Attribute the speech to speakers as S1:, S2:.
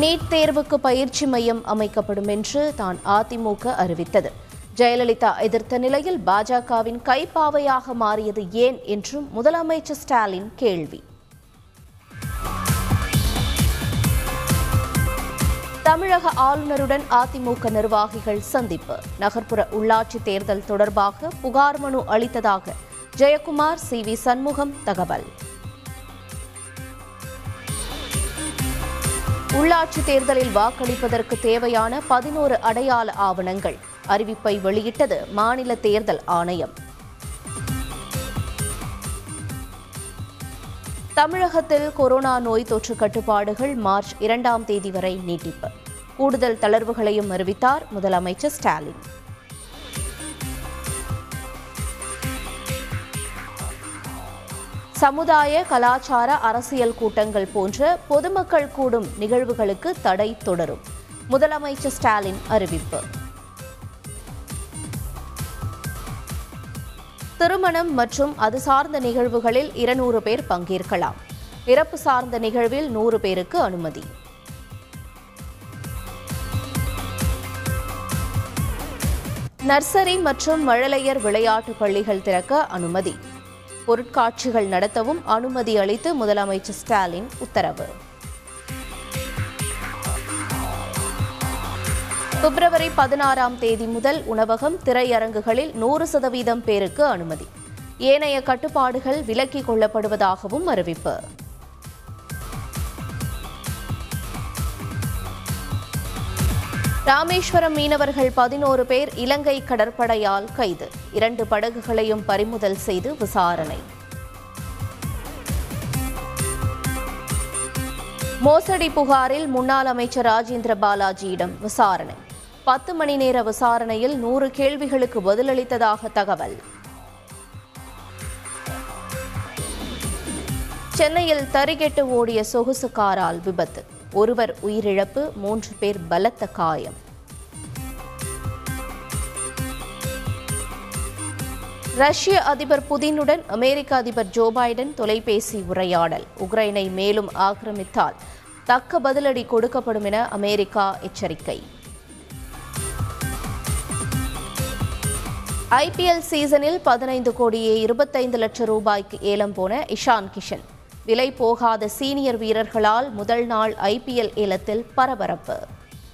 S1: NEET தேர்வுக்கு பயிற்சி மையம் அமைக்கப்படும் என்று தான் அதிமுக அறிவித்தது. ஜெயலலிதா எதிர்த்த நிலையில் பாஜகவின் கைப்பாவையாக மாறியது ஏன் என்றும் முதலமைச்சர் ஸ்டாலின் கேள்வி. தமிழக ஆளுநருடன் அதிமுக நிர்வாகிகள் சந்திப்பு. நகர்ப்புற உள்ளாட்சி தேர்தல் தொடர்பாக புகார் மனு அளித்ததாக ஜெயக்குமார் சி வி சண்முகம் தகவல். உள்ளாட்சி தேர்தலில் வாக்களிப்பதற்கு தேவையான பதினோரு அடையாள ஆவணங்கள். அறிவிப்பை வெளியிட்டது மாநில தேர்தல் ஆணையம். தமிழகத்தில் கொரோனா நோய் தொற்று கட்டுப்பாடுகள் மார்ச் இரண்டாம் தேதி வரை நீட்டிப்பு. கூடுதல் தளர்வுகளையும் அறிவித்தார் முதலமைச்சர் ஸ்டாலின். சமுதாய கலாச்சார அரசியல் கூட்டங்கள் போன்ற பொதுமக்கள் கூடும் நிகழ்வுகளுக்கு தடை தொடரும். முதலமைச்சர் ஸ்டாலின் அறிவிப்பு. திருமணம் மற்றும் அது சார்ந்த நிகழ்வுகளில் இருநூறு பேர் பங்கேற்கலாம். இறப்பு சார்ந்த நிகழ்வில் நூறு பேருக்கு அனுமதி. நர்சரி மற்றும் மழலையர் விளையாட்டு பள்ளிகள் திறக்க அனுமதி. பொருட்காட்சிகள் நடத்தவும் அனுமதி அளித்து முதலமைச்சர் ஸ்டாலின் உத்தரவு. பிப்ரவரி பதினாறாம் தேதி முதல் உணவகம் திரையரங்குகளில் நூறு சதவீதம் பேருக்கு அனுமதி. ஏனைய கட்டுப்பாடுகள் விலக்கிக் கொள்ளப்படுவதாகவும் அறிவிப்பு. ராமேஸ்வரம் மீனவர்கள் பதினோரு பேர் இலங்கை கடற்படையால் கைது. இரண்டு படகுகளையும் பறிமுதல் செய்து விசாரணை. மோசடி புகாரில் முன்னாள் அமைச்சர் ராஜேந்திர பாலாஜியிடம் விசாரணை. பத்து மணி நேர விசாரணையில் நூறு கேள்விகளுக்கு பதிலளித்ததாக தகவல். சென்னையில் தறிகெட்டு ஓடிய சொகுசு காரால் விபத்து. ஒருவர் உயிரிழப்பு மூன்று பேர் பலத்த காயம். ரஷ்ய அதிபர் புதினுடன் அமெரிக்க அதிபர் ஜோ பைடன் தொலைபேசி உரையாடல். உக்ரைனை மேலும் ஆக்கிரமித்தால் தக்க பதிலடி கொடுக்கப்படும் என அமெரிக்கா எச்சரிக்கை. ஐபிஎல் சீசனில் பதினைந்து கோடியே இருபத்தைந்து லட்சம் ரூபாய்க்கு ஏலம் போன இஷான் கிஷன். விலை போகாத சீனியர் வீரர்களால் முதல் நாள் ஐபிஎல் ஏலத்தில் பரபரப்பு.